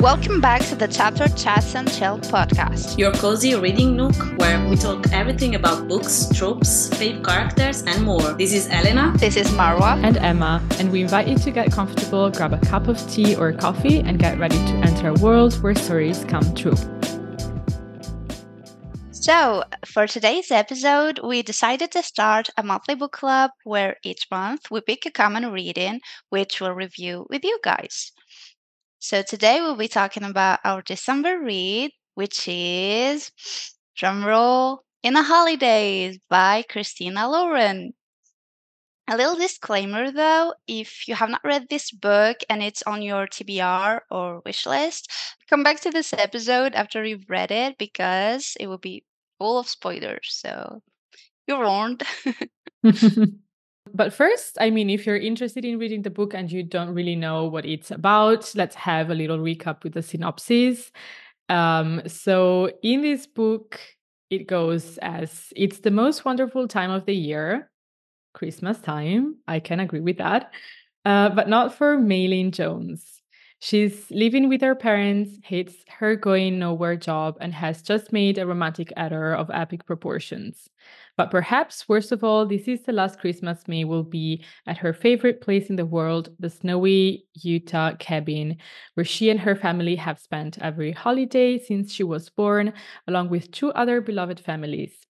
Welcome back to the Chapter Chats and Chill podcast, your cozy reading nook where we talk everything about books, tropes, fave characters, and more. This is Elena. This is Maroua. And Emma. And we invite you to get comfortable, grab a cup of tea or coffee, and get ready to enter a world where stories come true. So, for today's episode, we decided to start a monthly book club where each month we pick a common reading, which we'll review with you guys. So today we'll be talking about our December read, which is drumroll in the Holidaze by Christina Lauren. A little disclaimer though, if you have not read this book and it's on your TBR or wish list, come back to this episode after you've read it because it will be full of spoilers. So you're warned. But first, I mean, if you're interested in reading the book and you don't really know what it's about, let's have a little recap with the synopsis. Um, so, in this book, it goes as it's the most wonderful time of the year, Christmas time. I can agree with that, uh, but not for Maelyn Jones. She's living with her parents, hates her going nowhere job, and has just made a romantic error of epic proportions. But perhaps worst of all, this is the last Christmas May will be at her favorite place in the world, the snowy Utah cabin, where she and her family have spent every holiday since she was born, along with two other beloved families.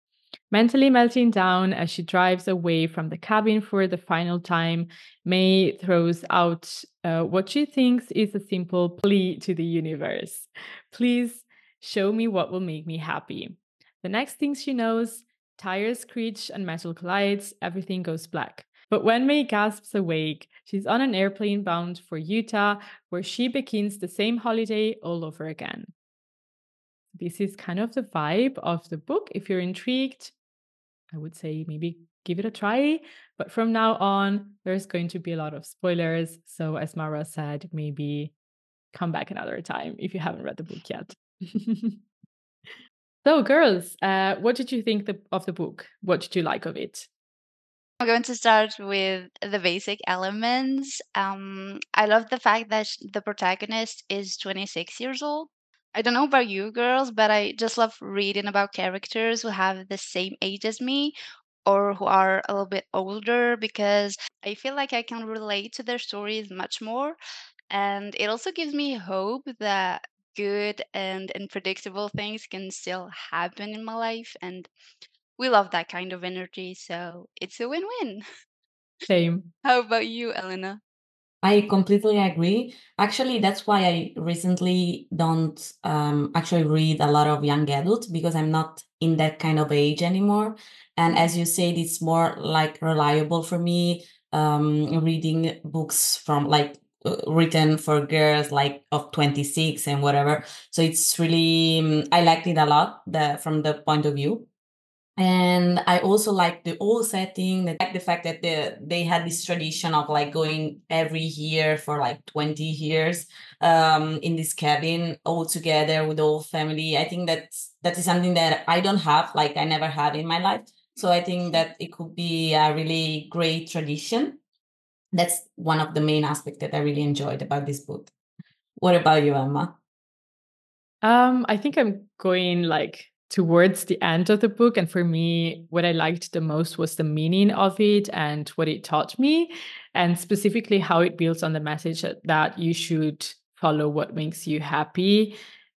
Mentally melting down as she drives away from the cabin for the final time, May throws out uh, what she thinks is a simple plea to the universe Please show me what will make me happy. The next thing she knows, tires screech and metal collides, everything goes black. But when May gasps awake, she's on an airplane bound for Utah, where she begins the same holiday all over again this is kind of the vibe of the book. If you're intrigued, I would say maybe give it a try. But from now on, there's going to be a lot of spoilers. So, as Maroua said, maybe come back another time if you haven't read the book yet. so, girls, uh, what did you think the, of the book? What did you like of it? I'm going to start with the basic elements. Um, I love the fact that the protagonist is 26 years old. I don't know about you girls, but I just love reading about characters who have the same age as me or who are a little bit older because I feel like I can relate to their stories much more. And it also gives me hope that good and unpredictable things can still happen in my life. And we love that kind of energy. So it's a win win. Same. How about you, Elena? I completely agree. Actually, that's why I recently don't um, actually read a lot of young adults because I'm not in that kind of age anymore. And as you said, it's more like reliable for me um, reading books from like uh, written for girls like of 26 and whatever. So it's really, um, I liked it a lot the, from the point of view and i also like the old setting like the fact that the, they had this tradition of like going every year for like 20 years um, in this cabin all together with whole family. I think that's that is something that i don't have like i never had in my life. So i think that it could be a really great tradition. That's one of the main aspects that i really enjoyed about this book. What about you emma um i think i'm going like towards the end of the book. And for me, what I liked the most was the meaning of it and what it taught me, and specifically how it builds on the message that you should follow what makes you happy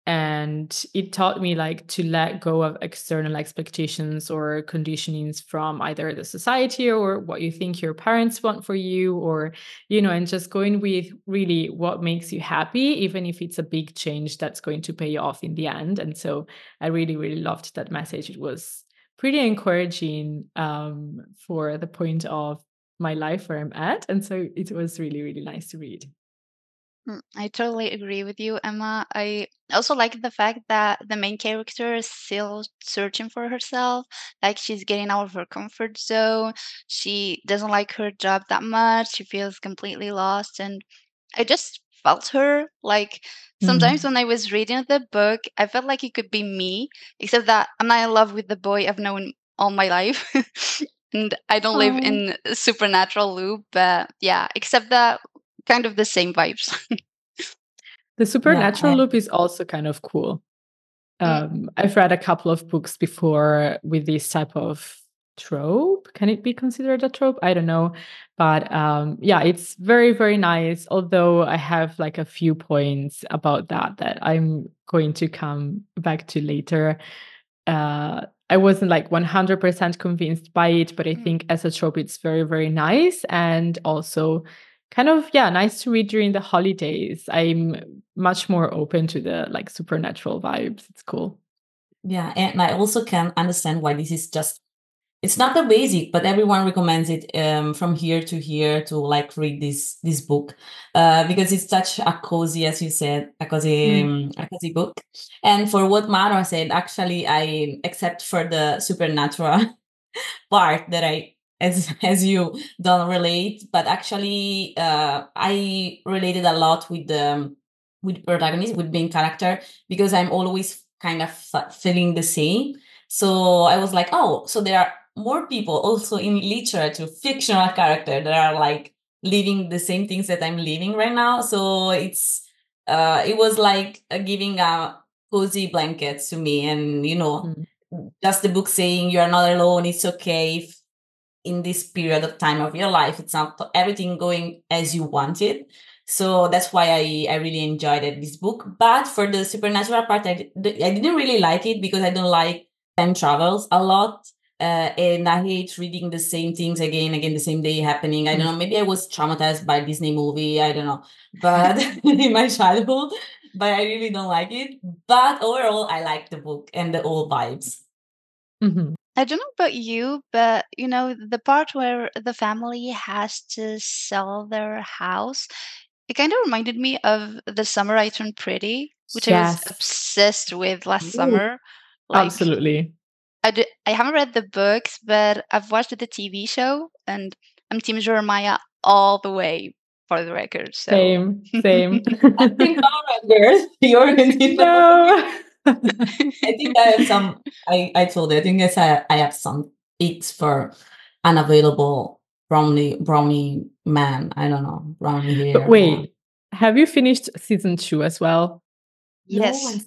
and it taught me like to let go of external expectations or conditionings from either the society or what you think your parents want for you or you know and just going with really what makes you happy even if it's a big change that's going to pay off in the end. And so i really really loved that message. It was pretty encouraging um, for the point of my life where i'm at. And so it was really really nice to read Mm, I totally agree with you, Emma. I also like the fact that the main character is still searching for herself. Like she's getting out of her comfort zone. She doesn't like her job that much. She feels completely lost. And I just felt her. Like sometimes Mm. when I was reading the book, I felt like it could be me, except that I'm not in love with the boy I've known all my life. and I don't live Oh. in a supernatural loop. But yeah, except that kind of the same vibes. The supernatural yeah, loop is also kind of cool. Um, I've read a couple of books before with this type of trope. Can it be considered a trope? I don't know. But um, yeah, it's very, very nice. Although I have like a few points about that that I'm going to come back to later. Uh, I wasn't like 100% convinced by it, but I mm. think as a trope, it's very, very nice. And also, kind of, yeah, nice to read during the holidays. I'm much more open to the like supernatural vibes. It's cool. Yeah. And I also can understand why this is just it's not the basic but everyone recommends it um, from here to here to like read this this book uh, because it's such a cozy as you said a cozy mm. a cozy book and for what Maroua said actually I except for the supernatural part that I as as you don't relate but actually uh, I related a lot with the with protagonist with main character because I'm always kind of feeling the same so I was like, oh, so there are more people also in literature, fictional character that are like living the same things that I'm living right now. So it's uh it was like uh, giving a cozy blanket to me and you know mm. just the book saying you're not alone it's okay if in this period of time of your life it's not everything going as you want it so that's why i i really enjoyed it, this book but for the supernatural part I, I didn't really like it because i don't like time travels a lot uh, and I hate reading the same things again, again, the same day happening. I don't know. Maybe I was traumatized by Disney movie. I don't know, but in my childhood, but I really don't like it. But overall, I like the book and the old vibes. Mm-hmm. I don't know about you, but you know the part where the family has to sell their house. It kind of reminded me of the summer I turned pretty, which yes. I was obsessed with last Ooh, summer. Like, absolutely I, do, I haven't read the books, but I've watched the TV show, and I'm Team Jeremiah all the way for the record. So. Same, same. I think Conrad You're no. I think I have some. I I told you. I think I I have some eats for unavailable brownie brownie man. I don't know brownie hair. But wait, have you finished season two as well? Yes. No, I'm,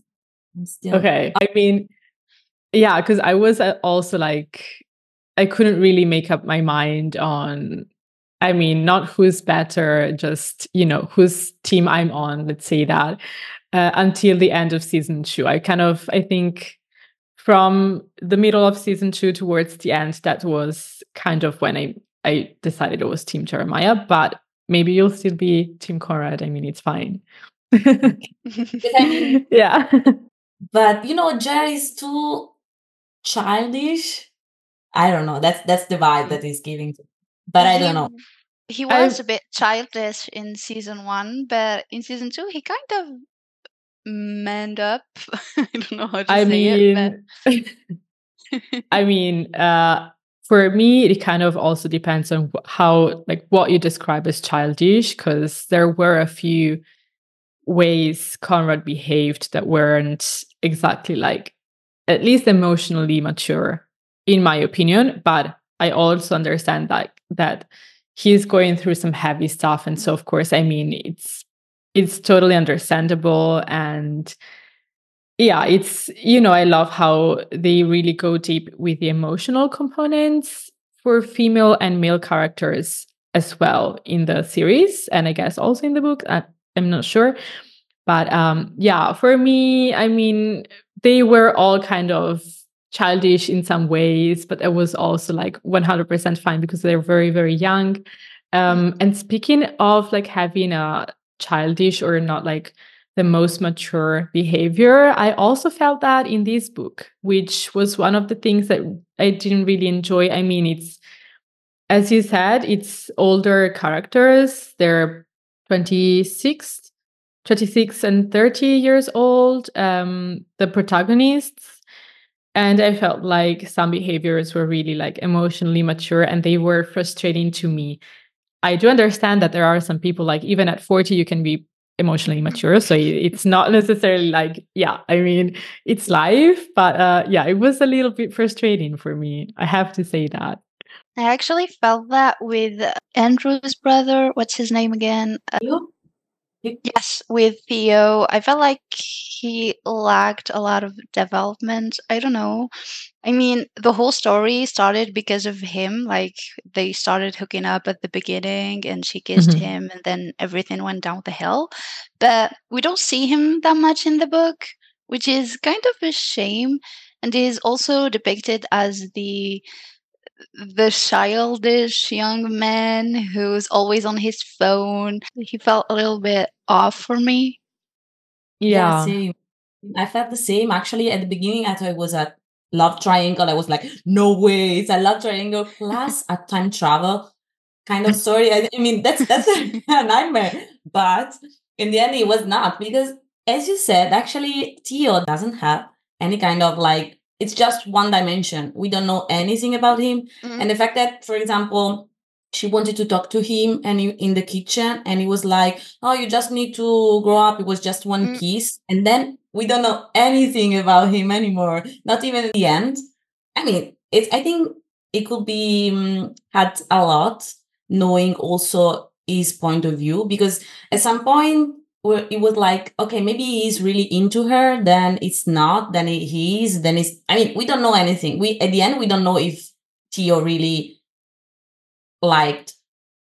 I'm still... Okay. I mean, yeah, because I was uh, also like, I couldn't really make up my mind on, I mean, not who's better, just, you know, whose team I'm on, let's say that, uh, until the end of season two. I kind of, I think from the middle of season two towards the end, that was kind of when I, I decided it was Team Jeremiah, but maybe you'll still be Team Conrad. I mean, it's fine. yeah. But you know, Jere's too childish. I don't know. That's that's the vibe that he's giving. To, but he, I don't know. He was I, a bit childish in season one, but in season two, he kind of manned up. I don't know how to I say mean, it. But... I mean, uh, for me, it kind of also depends on how, like, what you describe as childish, because there were a few ways Conrad behaved that weren't exactly like at least emotionally mature, in my opinion. But I also understand that that he's going through some heavy stuff, and so of course, I mean, it's it's totally understandable and yeah it's you know i love how they really go deep with the emotional components for female and male characters as well in the series and i guess also in the book i'm not sure but um yeah for me i mean they were all kind of childish in some ways, but it was also like 100% fine because they're very, very young. Um, and speaking of like having a childish or not like the most mature behavior, I also felt that in this book, which was one of the things that I didn't really enjoy. I mean, it's, as you said, it's older characters. They're 26 26 and 30 years old, um, the protagonists. And I felt like some behaviors were really like emotionally mature and they were frustrating to me. I do understand that there are some people like even at 40 you can be emotionally mature so it's not necessarily like yeah i mean it's life but uh yeah it was a little bit frustrating for me. I have to say that. I actually felt that with andrew's brother. What's his name again? Uh, Yes, with Theo, I felt like he lacked a lot of development. I don't know. I mean, the whole story started because of him. Like, they started hooking up at the beginning and she kissed Mhm. him, and then everything went down the hill. But we don't see him that much in the book, which is kind of a shame. And he's also depicted as the the childish young man who's always on his phone. He felt a little bit off for me. Yeah, Yeah. same. I felt the same. Actually, at the beginning, I thought it was a love triangle. I was like, no way, it's a love triangle plus a time travel kind of story. I, I mean, that's that's a nightmare. But in the end, it was not because, as you said, actually, Theo doesn't have any kind of like. It's just one dimension. We don't know anything about him, Mhm. and the fact that, for example, she wanted to talk to him and he, in the kitchen, and he was like, "Oh, you just need to grow up." It was just one Mm. kiss, and then we don't know anything about him anymore. Not even at the end. I mean, it's. I think it could be um, had a lot knowing also his point of view because at some point it was like okay maybe he's really into her then it's not then he he is then it's i mean we don't know anything we at the end we don't know if theo really liked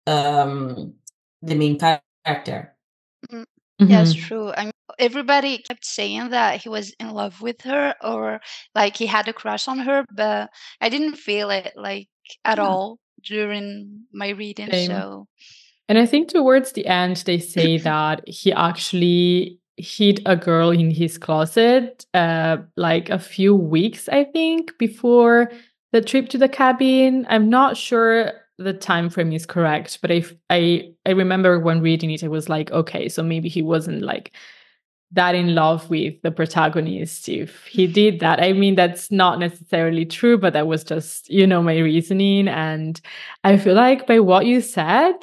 um the main character Yes, Mhm. true. I mean, everybody kept saying that he was in love with her or like he had a crush on her, but I didn't feel it like at Yeah. all during my reading. Same. So, And I think towards the end, they say that he actually hid a girl in his closet, uh, like a few weeks, I think, before the trip to the cabin. I'm not sure the time frame is correct, but I, I, I remember when reading it, I was like, okay, so maybe he wasn't like that in love with the protagonist if he did that. I mean, that's not necessarily true, but that was just, you know, my reasoning. And I feel like by what you said,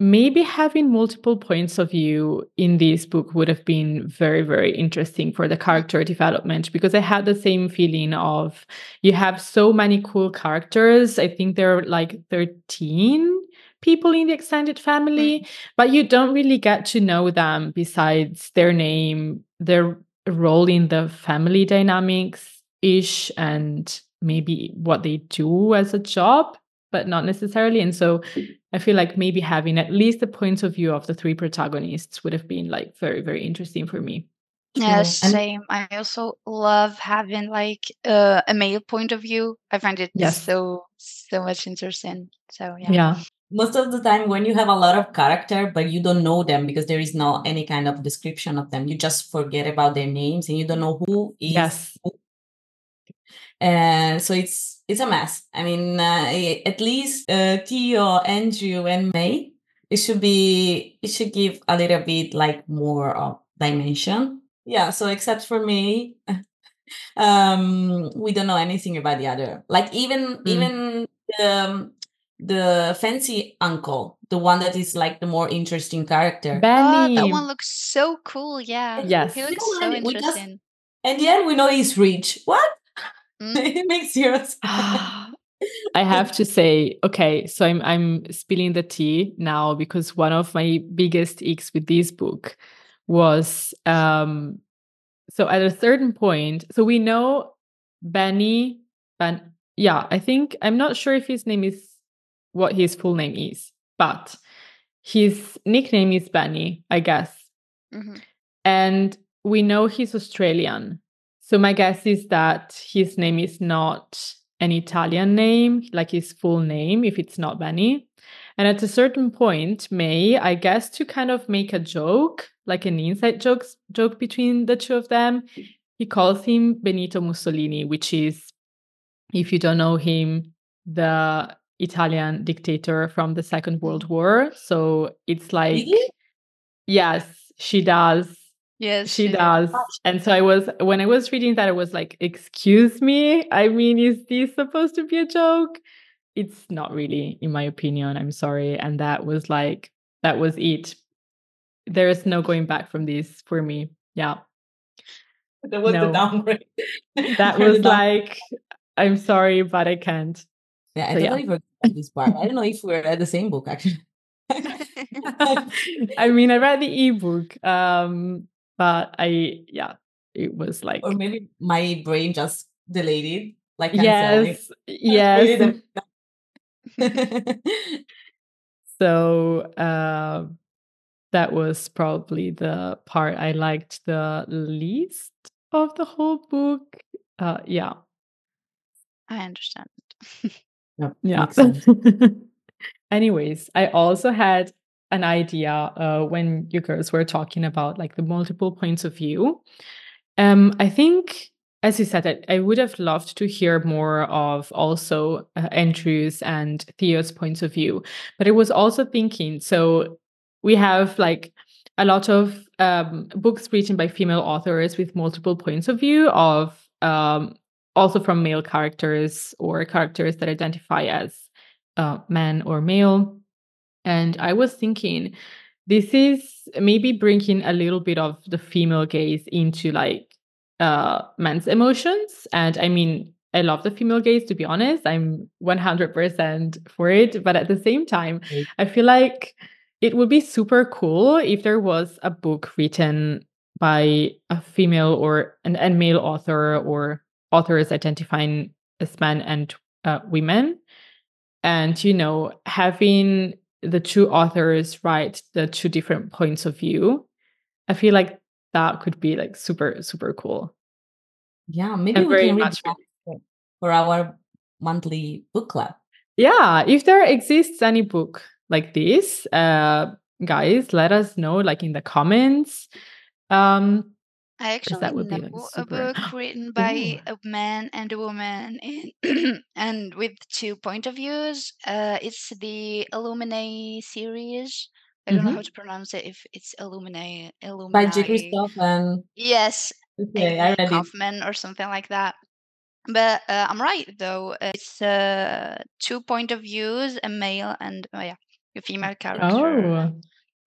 maybe having multiple points of view in this book would have been very very interesting for the character development because i had the same feeling of you have so many cool characters. I think there are like 13 people in the extended family but you don't really get to know them besides their name their role in the family dynamics ish and maybe what they do as a job but not necessarily. And so mm-hmm. I feel like maybe having at least the point of view of the three protagonists would have been like very, very interesting for me. yeah, And same. I also love having like uh, a male point of view. I find it Yes. so, so much interesting. So, yeah. Yeah. most of the time when you have a lot of character but you don't know them because there is no any kind of description of them you just forget about their names and you don't know who is Yes. who. and so it's it's a mess i mean uh, at least uh, theo andrew and may it should be it should give a little bit like more of dimension yeah so except for me um we don't know anything about the other like even Mm. even the the fancy uncle the one that is like the more interesting character Oh, that one looks so cool. Yeah. Yes. He looks so know, just- interesting. and the end we know he's rich what Mm. it makes zero sense. I have to say, okay, so I'm I'm spilling the tea now because one of my biggest icks with this book was um so at a certain point, so we know Benny Ben yeah, I think I'm not sure if his name is what his full name is, but his nickname is Benny, I guess. Mhm. And we know he's Australian. So my guess is that his name is not an Italian name, like his full name, if it's not Benny. And at a certain point, May, I guess to kind of make a joke, like an inside joke, joke between the two of them, he calls him Benito Mussolini, which is, if you don't know him, the Italian dictator from the Second World War. So it's like, Really? yes, she does Yes. she did. does. And so i was when i was reading that i was like excuse me? I mean is this supposed to be a joke? It's not really in my opinion i'm sorry. And that was like that was it. There is no going back from this for me. Yeah. That was No. the downgrade. That was down- like i'm sorry but i can't. Yeah i so yeah. totally forgot about this part. I don't know if we're at the same book actually. I mean, I read the ebook, um, but I yeah, it was like or maybe my brain just deleted. Like yes, yes. so uh, that was probably the part I liked the least of the whole book. Uh, yeah, I understand. Yep, yeah. Anyways, I also had an idea uh, when you girls were talking about like the multiple points of view. Um, I think, as you said, I, I would have loved to hear more of also uh, Andrew's and Theo's points of view. But I was also thinking, so we have like a lot of um, books written by female authors with multiple points of view of um, also from male characters or characters that identify as uh, man or male. And I was thinking, this is maybe bringing a little bit of the female gaze into like uh, men's emotions. And I mean, I love the female gaze, to be honest. I'm 100% for it. But at the same time, I feel like it would be super cool if there was a book written by a female or an, a male author or authors identifying as men and uh, women and you know having the two authors write the two different points of view i feel like that could be like super super cool. Yeah, maybe And we can read for our monthly book club. yeah if there exists any book like this uh guys let us know like in the comments. Um I actually would know like, a book written by a man and a woman, and, and with two point of views. Uh, it's the Illuminae series. I don't know Mhm. how to pronounce it. If it's Illuminae, Illuminae. By J. Illuminae. Yes, okay, I read it. Or something like that. But uh, I'm right though. It's uh, two point of views: a male and oh yeah, a female character. oh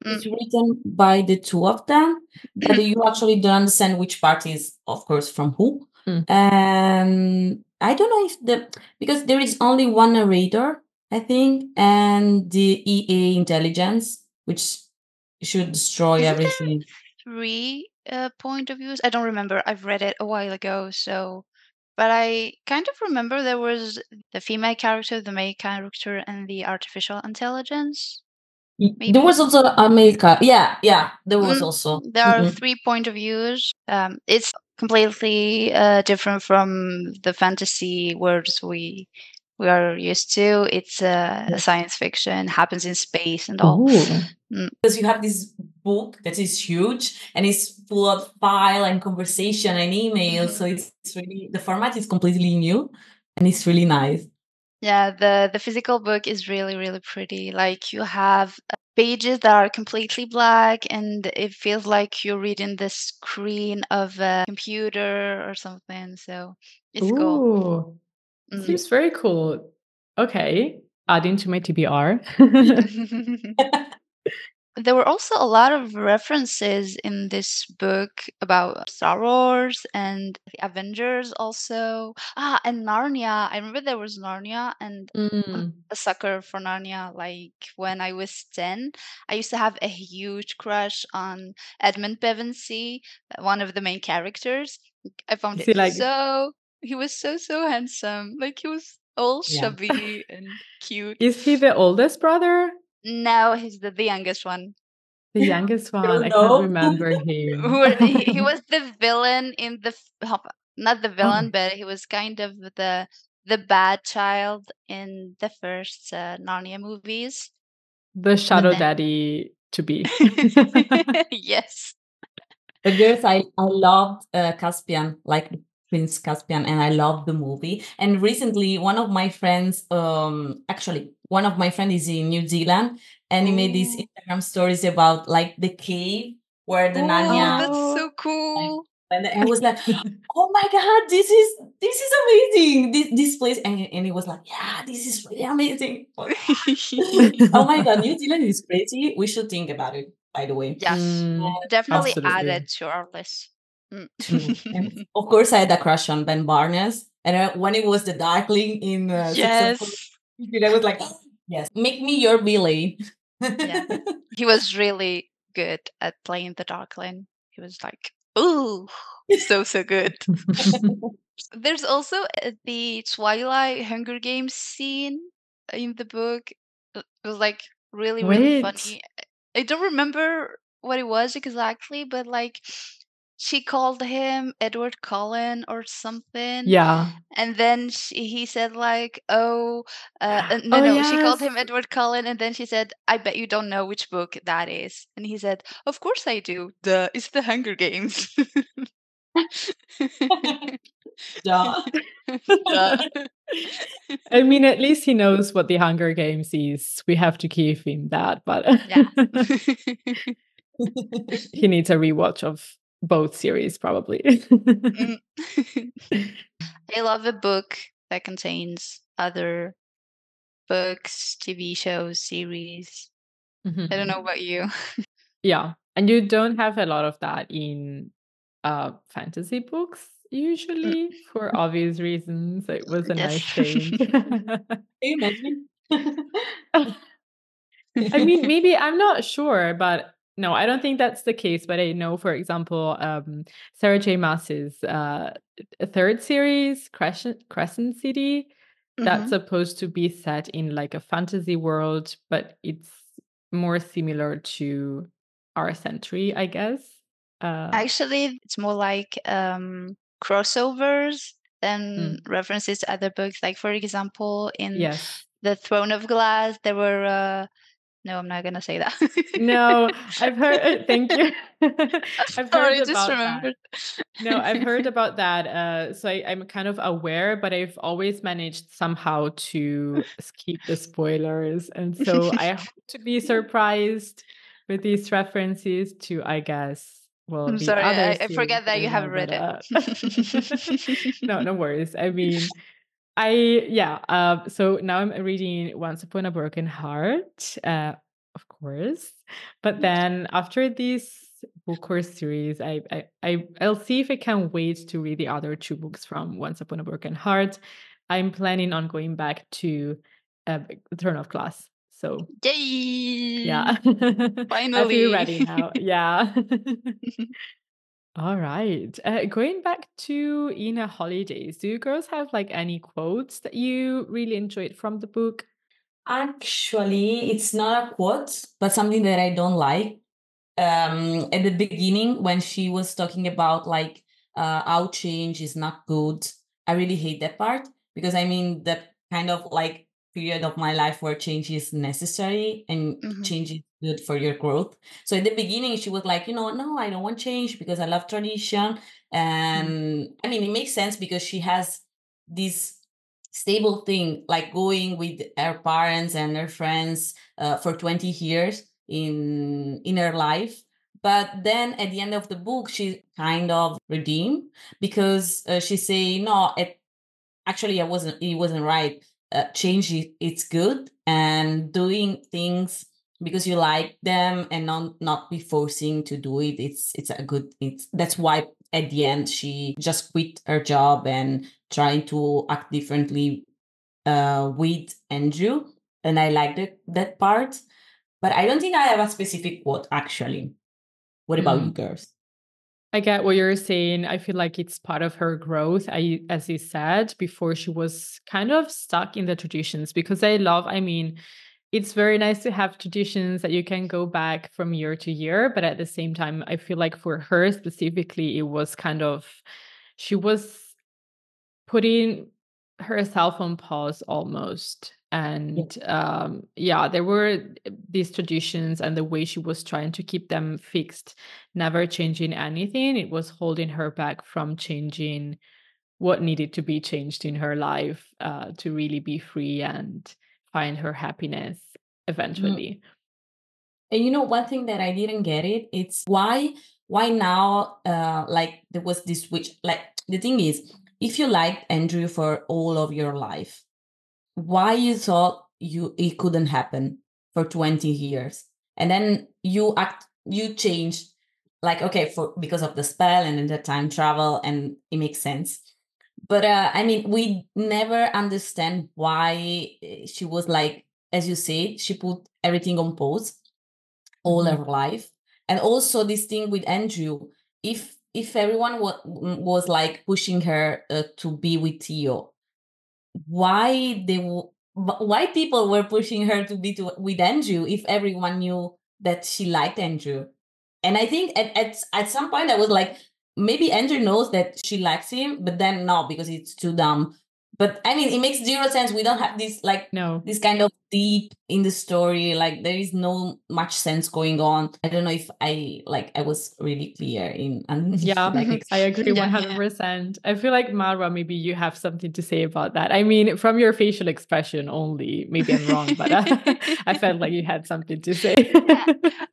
It's written by the two of them, but you actually don't understand which part is, of course, from who. Mm. And I don't know if the because there is only one narrator, I think, and the EA intelligence, which should destroy Isn't everything. three uh, point of views. I don't remember. I've read it a while ago, so but I kind of remember there was the female character, the male character, and the artificial intelligence. Maybe. There was also America. Yeah, yeah, there was Mm, also. There are Mhm. three point of views. Um, it's completely uh, different from the fantasy words we we are used to. It's uh, science fiction, happens in space and all. Ooh. because you have this book that is huge and it's full of file and conversation and email Mhm. so it's, it's really the format is completely new and it's really nice Yeah, the the physical book is really really pretty. Like you have uh, pages that are completely black, and it feels like you're reading the screen of a computer or something. So it's cool. Mm. Seems very cool. Okay. Adding to my TBR. There were also a lot of references in this book about Star Wars and the Avengers also. Ah, and Narnia. I remember there was Narnia and Mm. a sucker for Narnia. Like when I was 10, I used to have a huge crush on Edmund Pevensie, one of the main characters. I found Is it like- so he was so so handsome. Like he was all Yeah. chubby and cute. Is he the oldest brother? No, he's the, the youngest one. The youngest one? I can't remember him. He, he was the villain in the not the villain, Oh. but he was kind of the the bad child in the first uh, Narnia movies. the shadow then- daddy to be. yes. but girls i i loved uh, caspian like prince caspian and i loved the movie and recently one of my friends um actually one of my friends is in new zealand and he made these instagram stories about like the cave where the Oh, Narnia that's so cool. and I was like, "Oh my god, this is this is amazing! This this place." And and he was like, "Yeah, this is really amazing." oh my god, New Zealand is crazy. We should think about it. By the way, yes. Mm, Definitely absolutely. add it to our list. Mm. of course, I had a crush on Ben Barnes, and uh, when it was the Darkling in uh, yes. I was like, "Yes, make me your Billy." Yeah. he was really good at playing the Darkling. He was like, ooh, so so good. There's also uh, the Twilight Hunger Games scene in the book. It was like really really Wait. funny. I don't remember what it was exactly, but like she called him Edward Cullen or something. Yeah. And then she, he said like, "Oh, uh, uh, no, Oh, no." She called him. Edward Cullen, and then she said, "I bet you don't know which book that is." And he said, "Of course I do. The it's the Hunger Games." Duh. Duh. I mean, at least he knows what the Hunger Games is. We have to give him that, but yeah. he needs a rewatch of both series, probably. Mm. I love a book that contains other books, TV shows, series. I don't Mhm. know about you. Yeah, and you don't have a lot of that in uh fantasy books usually for obvious reasons. It was a Yes. nice change. Can you imagine? I mean, maybe I'm not sure, but no, I don't think that's the case. But I know, for example, um, Sarah J. Maas's uh, third series, Crescent, Crescent City, that's Mhm. supposed to be set in like a fantasy world, but it's more similar to our century, I guess. Uh, Actually, it's more like um, crossovers than references to other books. Like, for example, in yes. The Throne of Glass, there were. Uh, no, I'm not gonna say that. No, I've heard. Thank you. I've Sorry, heard just about that. No, I've heard about that. Uh, so I, I'm kind of aware, but I've always managed somehow to skip the spoilers, and so I hope to be surprised with these references to, I guess, well, I'm the sorry, I, I forget that you haven't read it. uh, no, no worries. I mean, I yeah. Uh, so now I'm reading Once Upon a Broken Heart, uh, of course. But then after this book or series, I, I I I'll see if I can wait to read the other two books from Once Upon a Broken Heart. I'm planning on going back to uh, Throne of Glass. So Yay! yeah, finally, I feel ready now. Yeah. All right. Uh, going back to In a Holidaze, do you girls have like any quotes that you really enjoyed from the book? Actually, it's not a quote, but something that I don't like. Um, at the beginning, when she was talking about like uh, how change is not good, I really hate that part because I mean that kind of like period of my life where change is necessary and Mhm. change is good for your growth. So at the beginning, she was like, you know, no, I don't want change because I love tradition. And I mean, it makes sense because she has this stable thing like going with her parents and her friends uh, for 20 years in in her life but then at the end of the book she kind of redeemed because uh, she say no it actually i wasn't it wasn't right uh, change it, it's good and doing things because you like them and not not be forcing to do it it's it's a good it's that's why at the end she just quit her job and trying to act differently uh, with Andrew, and I like it, that part. But I don't think I have a specific quote actually. What about you Mm. girls? I get what you're saying. I feel like it's part of her growth. I, as you said before, she was kind of stuck in the traditions because I love, I mean, it's very nice to have traditions that you can go back from year to year. But at the same time, I feel like for her specifically, it was kind of, she was putting herself on pause almost. And um, yeah, there were these traditions and the way she was trying to keep them fixed, never changing anything. It was holding her back from changing what needed to be changed in her life uh, to really be free and find her happiness eventually. And you know, one thing that I didn't get it, it's why why now uh like there was this switch. Like the thing is, if you liked Andrew for all of your life, why you thought you it couldn't happen for 20 years and then you act you changed like okay for because of the spell and then the time travel and it makes sense but uh i mean we never understand why eh, she was like as you said, she put everything on pause all Mhm. her life. And also this thing with Andrew, if if everyone wa- was like pushing her uh, to be with Theo, why they w- why people were pushing her to be to, with Andrew if everyone knew that she liked Andrew? And I think at, at at some point I was like, maybe Andrew knows that she likes him, but then no, because it's too dumb. But I mean, it makes zero sense. We don't have this like No. this kind of deep in the story. Like there is no much sense going on. I don't know if I like I was really clear in and Yeah, like I agree Yeah, yeah. 100%. I feel like Maroua, maybe you have something to say about that. I mean, from your facial expression only, maybe I'm wrong, but uh, I felt like you had something to say. Yeah.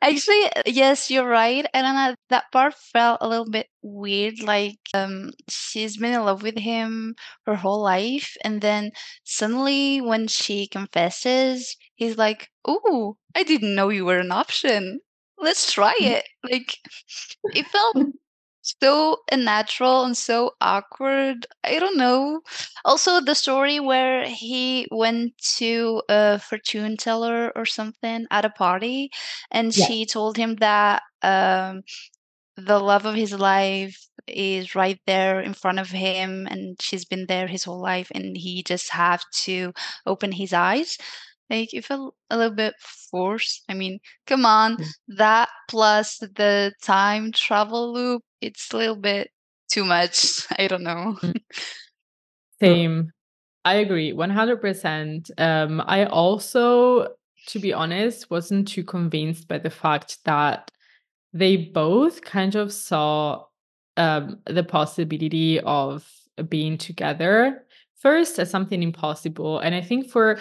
Actually, yes, you're right, Elena. That part felt a little bit weird. Like, um, she's been in love with him her whole life, and then suddenly, when she confesses, he's like, "Oh, I didn't know you were an option. Let's try it." Like, it felt so unnatural and so awkward. I don't know. Also, the story where he went to a fortune teller or something at a party, and Yeah. she told him that um, the love of his life is right there in front of him, and she's been there his whole life, and he just have to open his eyes. Like it felt a little bit forced. I mean, come on, Mm. that plus the time travel loop, it's a little bit too much. I don't know. Mm. Same. I agree 100%. Um, I also, to be honest, wasn't too convinced by the fact that they both kind of saw um, the possibility of being together first as something impossible. And I think for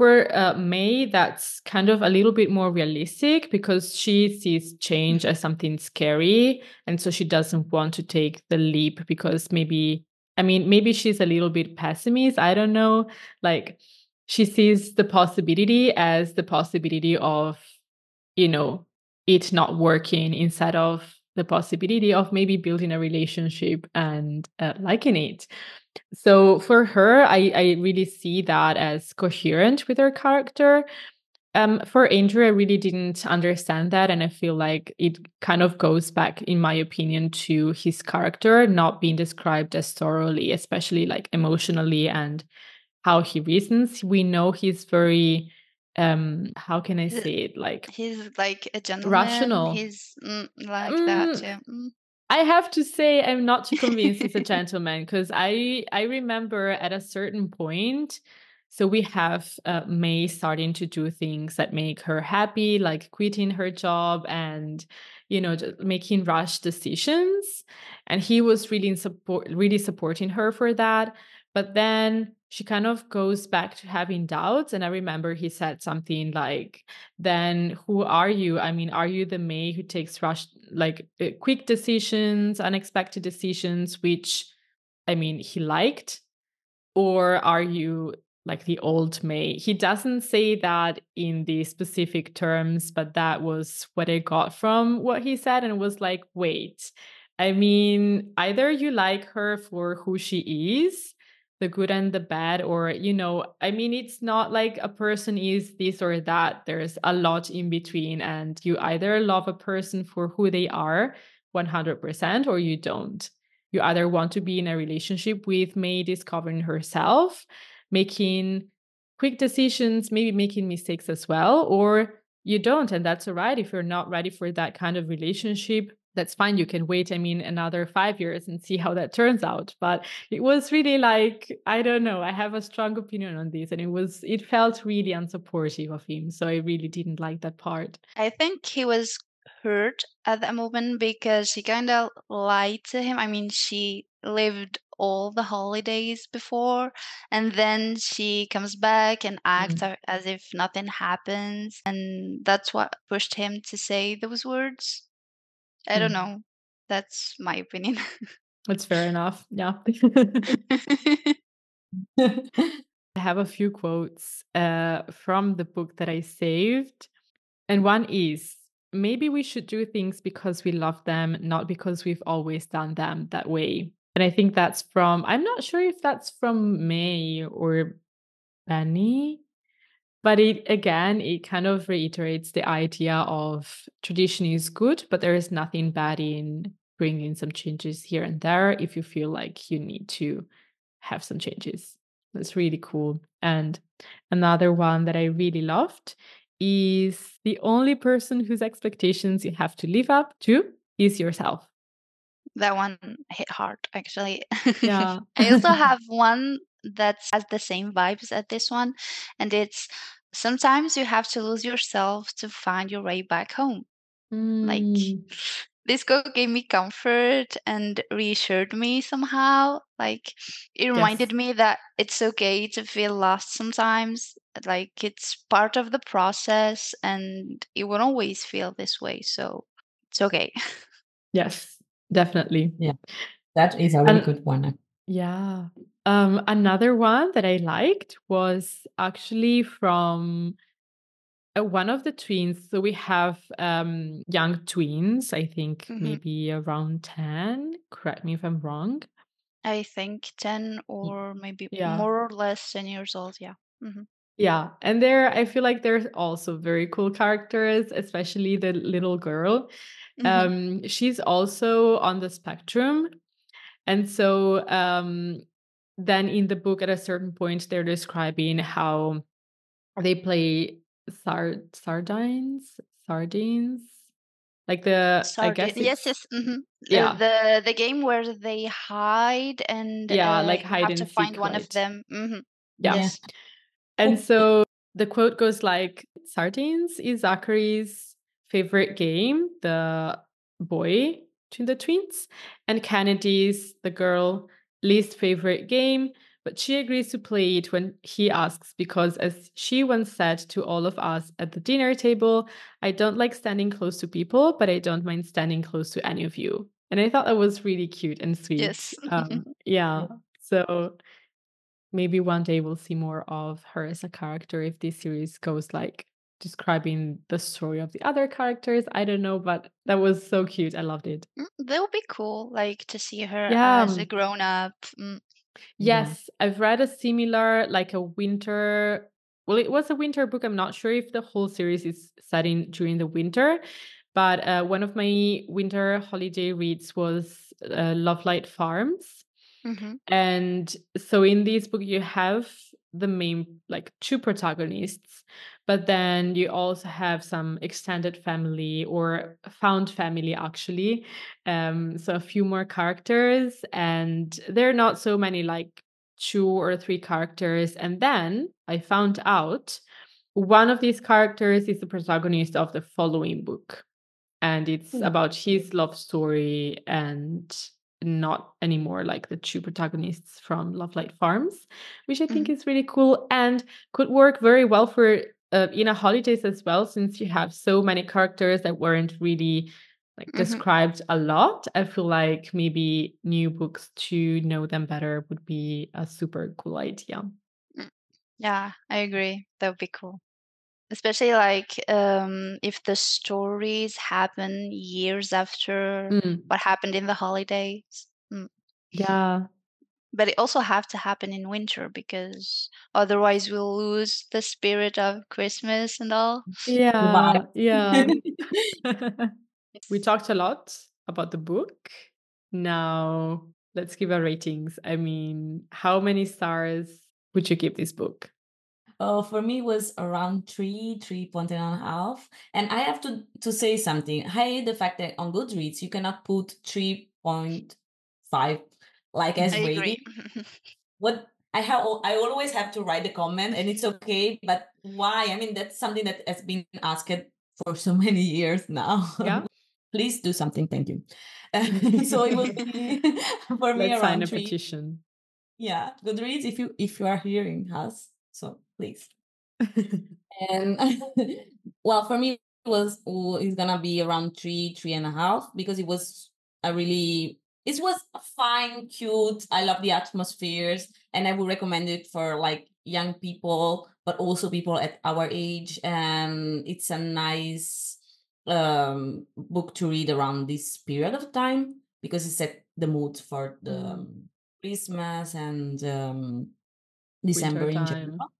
for uh, May, that's kind of a little bit more realistic because she sees change as something scary. And so she doesn't want to take the leap because maybe, I mean, maybe she's a little bit pessimist. I don't know. Like she sees the possibility as the possibility of, you know, it not working instead of the possibility of maybe building a relationship and uh, liking it. So for her, I, I really see that as coherent with her character. Um, for Andrew, I really didn't understand that. And I feel like it kind of goes back, in my opinion, to his character not being described as thoroughly, especially like emotionally and how he reasons. We know he's very um how can i say it like He's like a gentleman. Rational. He's mm, like that Mm, too. Mm. I have to say I'm not too convinced he's a gentleman because I I remember at a certain point, so we have uh, May starting to do things that make her happy, like quitting her job and you know just making rash decisions, and he was really in support, really supporting her for that. But then she kind of goes back to having doubts, and I remember he said something like, then who are you? I mean, are you the May who takes rush like uh, quick decisions, unexpected decisions, which I mean he liked, or are you like the old May? He doesn't say that in the specific terms, but that was what I got from what he said, and was like, wait, I mean, either you like her for who she is the good and the bad or you know i mean it's not like a person is this or that. There's a lot in between and you either love a person for who they are 100% or you don't. You either want to be in a relationship with may discovering herself making quick decisions maybe making mistakes as well or you don't and that's all right if you're not ready for that kind of relationship that's fine you can wait i mean another 5 years and see how that turns out but it was really like i don't know i have a strong opinion on this and it was it felt really unsupportive of him so i really didn't like that part I think he was hurt at that moment because she kind of lied to him. I mean, she lived all the holidays before, and then she comes back and acts Mm. as if nothing happens, and that's what pushed him to say those words. I don't Mm. know. That's my opinion. that's fair enough yeah i have a few quotes uh, from the book that i saved and one is maybe we should do things because we love them not because we've always done them that way and i think that's from i'm not sure if that's from may or benny but it again it kind of reiterates the idea of tradition is good but there is nothing bad in bringing some changes here and there if you feel like you need to have some changes. That's really cool. And another one that i really loved is the only person whose expectations you have to live up to is yourself. That one hit hard actually. Yeah. I also have one that has the same vibes as this one and it's sometimes you have to lose yourself to find your way back home like Mm, this quote gave me comfort and reassured me somehow like it reminded yes me that it's okay to feel lost sometimes like it's part of the process and it won't always feel this way so it's okay yes definitely Yeah. That is a really and good one. Yeah. Um, another one that I liked was actually from uh, one of the twins. So we have um, young twins, I think Mhm. maybe around 10. Correct me if I'm wrong. i think 10 or maybe Yeah. more or less 10 years old yeah hmm Yeah. And they're, I feel like they're also very cool characters, especially the little girl. hmm Um, she's also on the spectrum. And so um, then in the book, at a certain point, they're describing how they play sard sardines, sardines, like the I Sardine. guess Yes, it's yes. hmm yeah, the the game where they hide and yeah, uh, like you hide have to and find seek, one of right? them. hmm Yeah. Yeah. Yes. And so the quote goes like sardines is Zachary's favorite game, the boy between the twins, and Kennedy's the girl least favorite game, but she agrees to play it when he asks because as she once said to all of us at the dinner table, I don't like standing close to people, but I don't mind standing close to any of you. And I thought that was really cute and sweet. Yes. Um, yeah. So maybe one day we'll see more of her as a character if this series goes like describing the story of the other characters. I don't know, but that was so cute. I loved it. Mm, That would be cool, like to see her Yeah. as a grown up. Mm, Yeah. Yes, I've read a similar, like a winter. Well, it was a winter book. I'm not sure if the whole series is set in during the winter, but uh, one of my winter holiday reads was uh, Lovelight Farms. mhm. And so in this book, you have the main, like two protagonists, but then you also have some extended family or found family, actually. Um, so a few more characters, and there are not so many, like two or three characters. And then I found out one of these characters is the protagonist of the following book and it's Hmm. about his love story and not anymore like the two protagonists from Lovelight Farms, which I think is really cool and could work very well for uh, In a Holidaze as well, since you have so many characters that weren't really like Mhm. described a lot. I feel like maybe new books to know them better would be a super cool idea. Yeah, I agree. That would be cool. Especially like um, if the stories happen years after Mm, what happened in the holidays. Mm. yeah. But it also have to happen in winter because otherwise we'll lose the spirit of Christmas and all. Yeah. Yeah. We talked a lot about the book. Now let's give our ratings. I mean, how many stars would you give this book? Oh, for me it was around three, three point and a half. And I have to to say something. I hate the fact that on Goodreads you cannot put three point five like as I agree. What I have I always have to write the comment and it's okay, but why? I mean that's something that has been asked for so many years now. Yeah. Please do something, thank you. so it will be for me Let's sign a three. petition. Yeah, Goodreads, if you if you are hearing us, so please. And well, for me, it was oh, it's gonna be around three, three and a half because it was a really it was fine, cute. I love the atmospheres, and I would recommend it for like young people, but also people at our age. And it's a nice um book to read around this period of time because it set the mood for the Mm. um, Christmas and um December in general.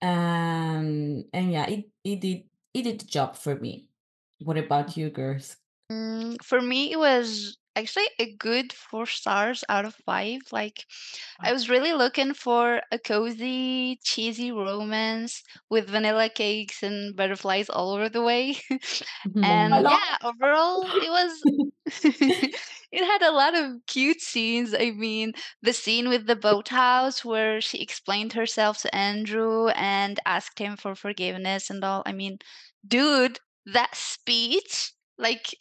and and yeah, it it did it did the job for me. What about you, girls? Mm, for me, it was actually a good four stars out of five. Like, I was really looking for a cozy, cheesy romance with vanilla cakes and butterflies all over the way. and yeah, overall, it was. it had a lot of cute scenes. I mean, the scene with the boathouse where she explained herself to Andrew and asked him for forgiveness and all. I mean, dude, that speech like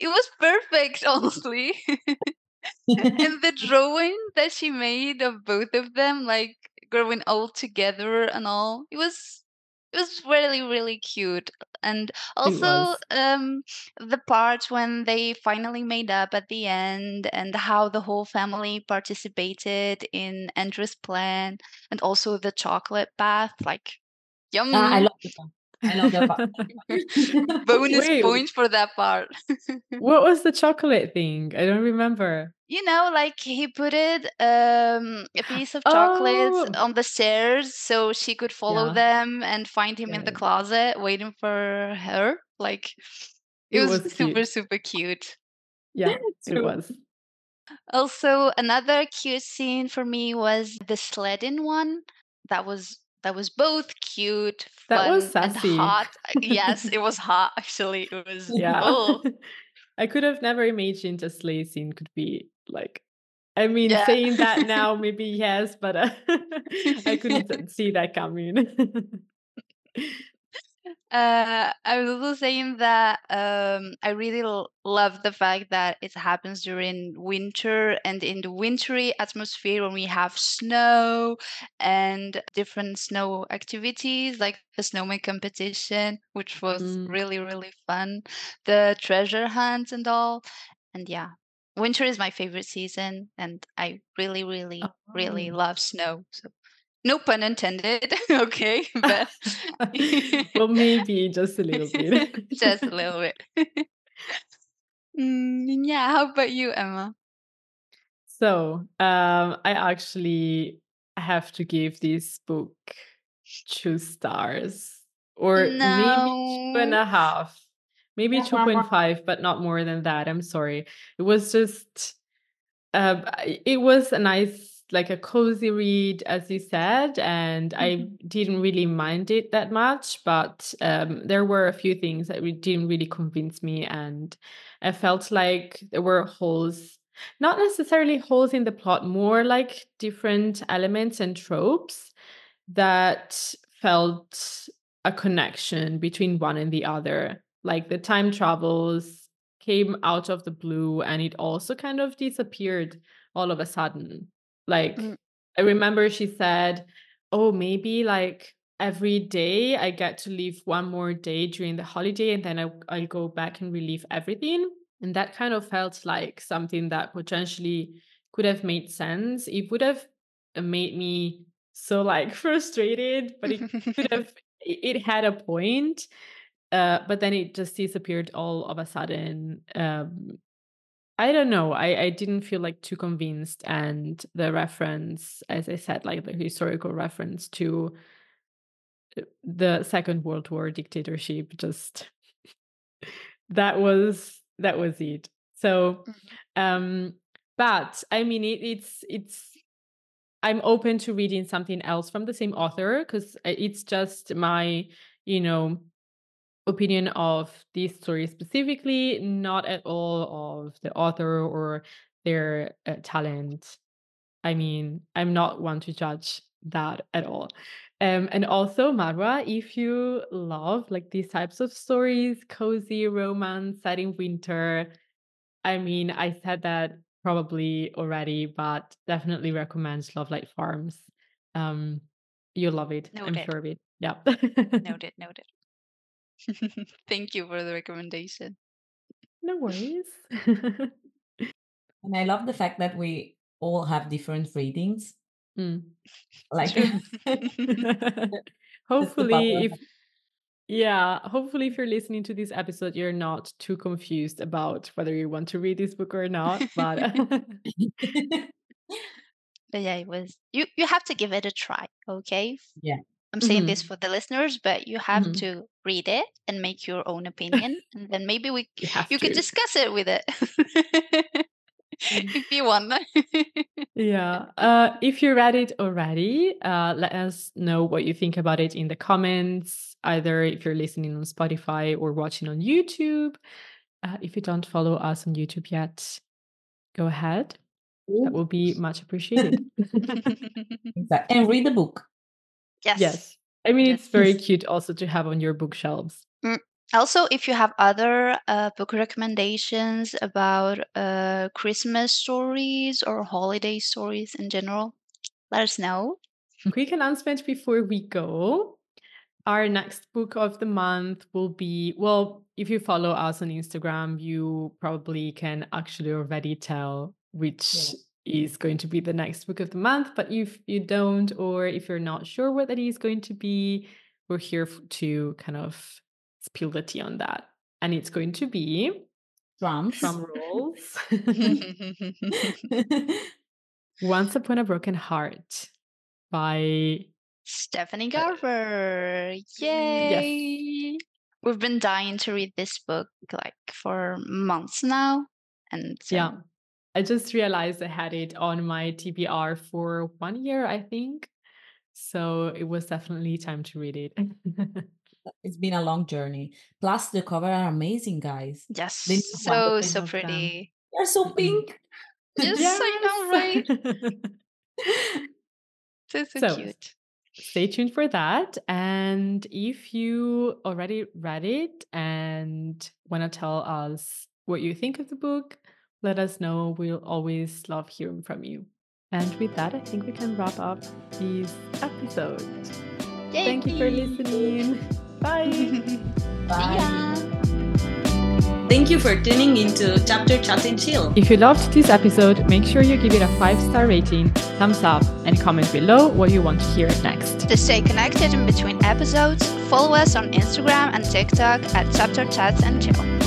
it was perfect, honestly. and the drawing that she made of both of them, like growing old together and all, it was it was really really cute. And also um the part when they finally made up at the end and how the whole family participated in Andrew's plan and also the chocolate bath, like Ah, I love part. I love that part. Bonus Wait, points for that part. what was the chocolate thing? I don't remember. You know, like he put it um a piece of chocolate Oh, on the stairs so she could follow yeah, them and find him in the closet waiting for her. Like it It was was super super cute. Yeah, it was. Also, another cute scene for me was the sledding one. That was that was both cute, That was fun, and hot. Yes, it was hot actually. It was Yeah. oh I could have never imagined a sleigh scene could be like I mean, yeah. saying that now, maybe yes, but uh, I couldn't see that coming. Uh, I was also saying that um, I really l- love the fact that it happens during winter and in the wintry atmosphere when we have snow and different snow activities like the snowman competition, which was Mm. really, really fun, the treasure hunt and all. And yeah, winter is my favorite season, and I really, really, really Oh. love snow. So, no pun intended, okay, but. well, maybe just a little bit. Just a little bit. Mm, yeah, how about you, Emma? So, um, I actually have to give this book two stars, or maybe two and No. a half, maybe 2.5, but not more than that. I'm sorry. It was just, uh, it was a nice, like a cozy read, as you said, and I Mhm. didn't really mind it that much, but um, there were a few things that didn't really convince me, and I felt like there were holes not necessarily holes in the plot, more like different elements and tropes that felt a connection between one and the other. Like the time travels came out of the blue and it also kind of disappeared all of a sudden. Like Mm. I remember she said, Oh, maybe like every day I get to leave one more day during the holiday and then I, I'll go back and relive everything. And that kind of felt like something that potentially could have made sense. It would have uh, made me so like frustrated, but it could have it it had a point. Uh, but then it just disappeared all of a sudden. Um, I don't know. I, I didn't feel like too convinced. And the reference, as I said, like the historical reference to uh, the Second World War dictatorship, just that was that was it. So Mhm. um but I mean it, it's it's I'm open to reading something else from the same author because it's just my, you know, opinion of this story specifically, not at all of the author or their uh, talent. I mean, I'm not one to judge that at all. Um, and also, Maroua, if you love like these types of stories, cozy romance set in winter, I mean, I said that probably already, but definitely recommend Lovelight Farms. Um, you'll love it. I'm sure of it. Yeah. Noted. Noted. Thank you for the recommendation. no worries. And I love the fact that we all have different readings. Mm. Like True. that's the hopefully, if yeah, hopefully, if you're listening to this episode, you're not too confused about whether you want to read this book or not. But But yeah, it was you. You have to give it a try. Okay. yeah. I'm saying Mhm. this for the listeners, but you have Mhm. to read it and make your own opinion, and then maybe we You you could discuss it with it if you want. Yeah. Uh, if you read it already, uh, let us know what you think about it in the comments, either if you're listening on Spotify or watching on YouTube. Uh, if you don't follow us on YouTube yet, go ahead. That will be much appreciated. Exactly. And read the book. Yes. yes. I mean, Yes. it's very cute also to have on your bookshelves. Also, if you have other uh, book recommendations about uh, Christmas stories or holiday stories in general, let us know. Quick announcement before we go. Our next book of the month will be well, if you follow us on Instagram, you probably can actually already tell which is going to be the next book of the month. But if you don't, or if you're not sure what that is going to be, we're here to kind of spill the tea on that. And it's going to be Drums. drum rolls. Once Upon a Broken Heart by Stephanie uh, Garber. Yay! Yes. We've been dying to read this book like for months now. And so, Yeah. I just realized I had it on my TBR for one year, I think. So it was definitely time to read it. It's been a long journey. Plus, the cover are amazing, guys. yes, They need to find so, so thing them. pretty. They're so Mhm. pink. Yes, I know, right? So, so, So, cute. Stay tuned for that. And if you already read it and want to tell us what you think of the book, let us know. We'll always love hearing from you. And with that, I think we can wrap up this episode. Yay! Thank you for listening. Bye. Bye. ya. Thank you for tuning into Chapter Chat and Chill. If you loved this episode, make sure you give it a five star rating, thumbs up, and comment below what you want to hear next. To stay connected in between episodes, follow us on Instagram and TikTok at Chapter Chats and Chill.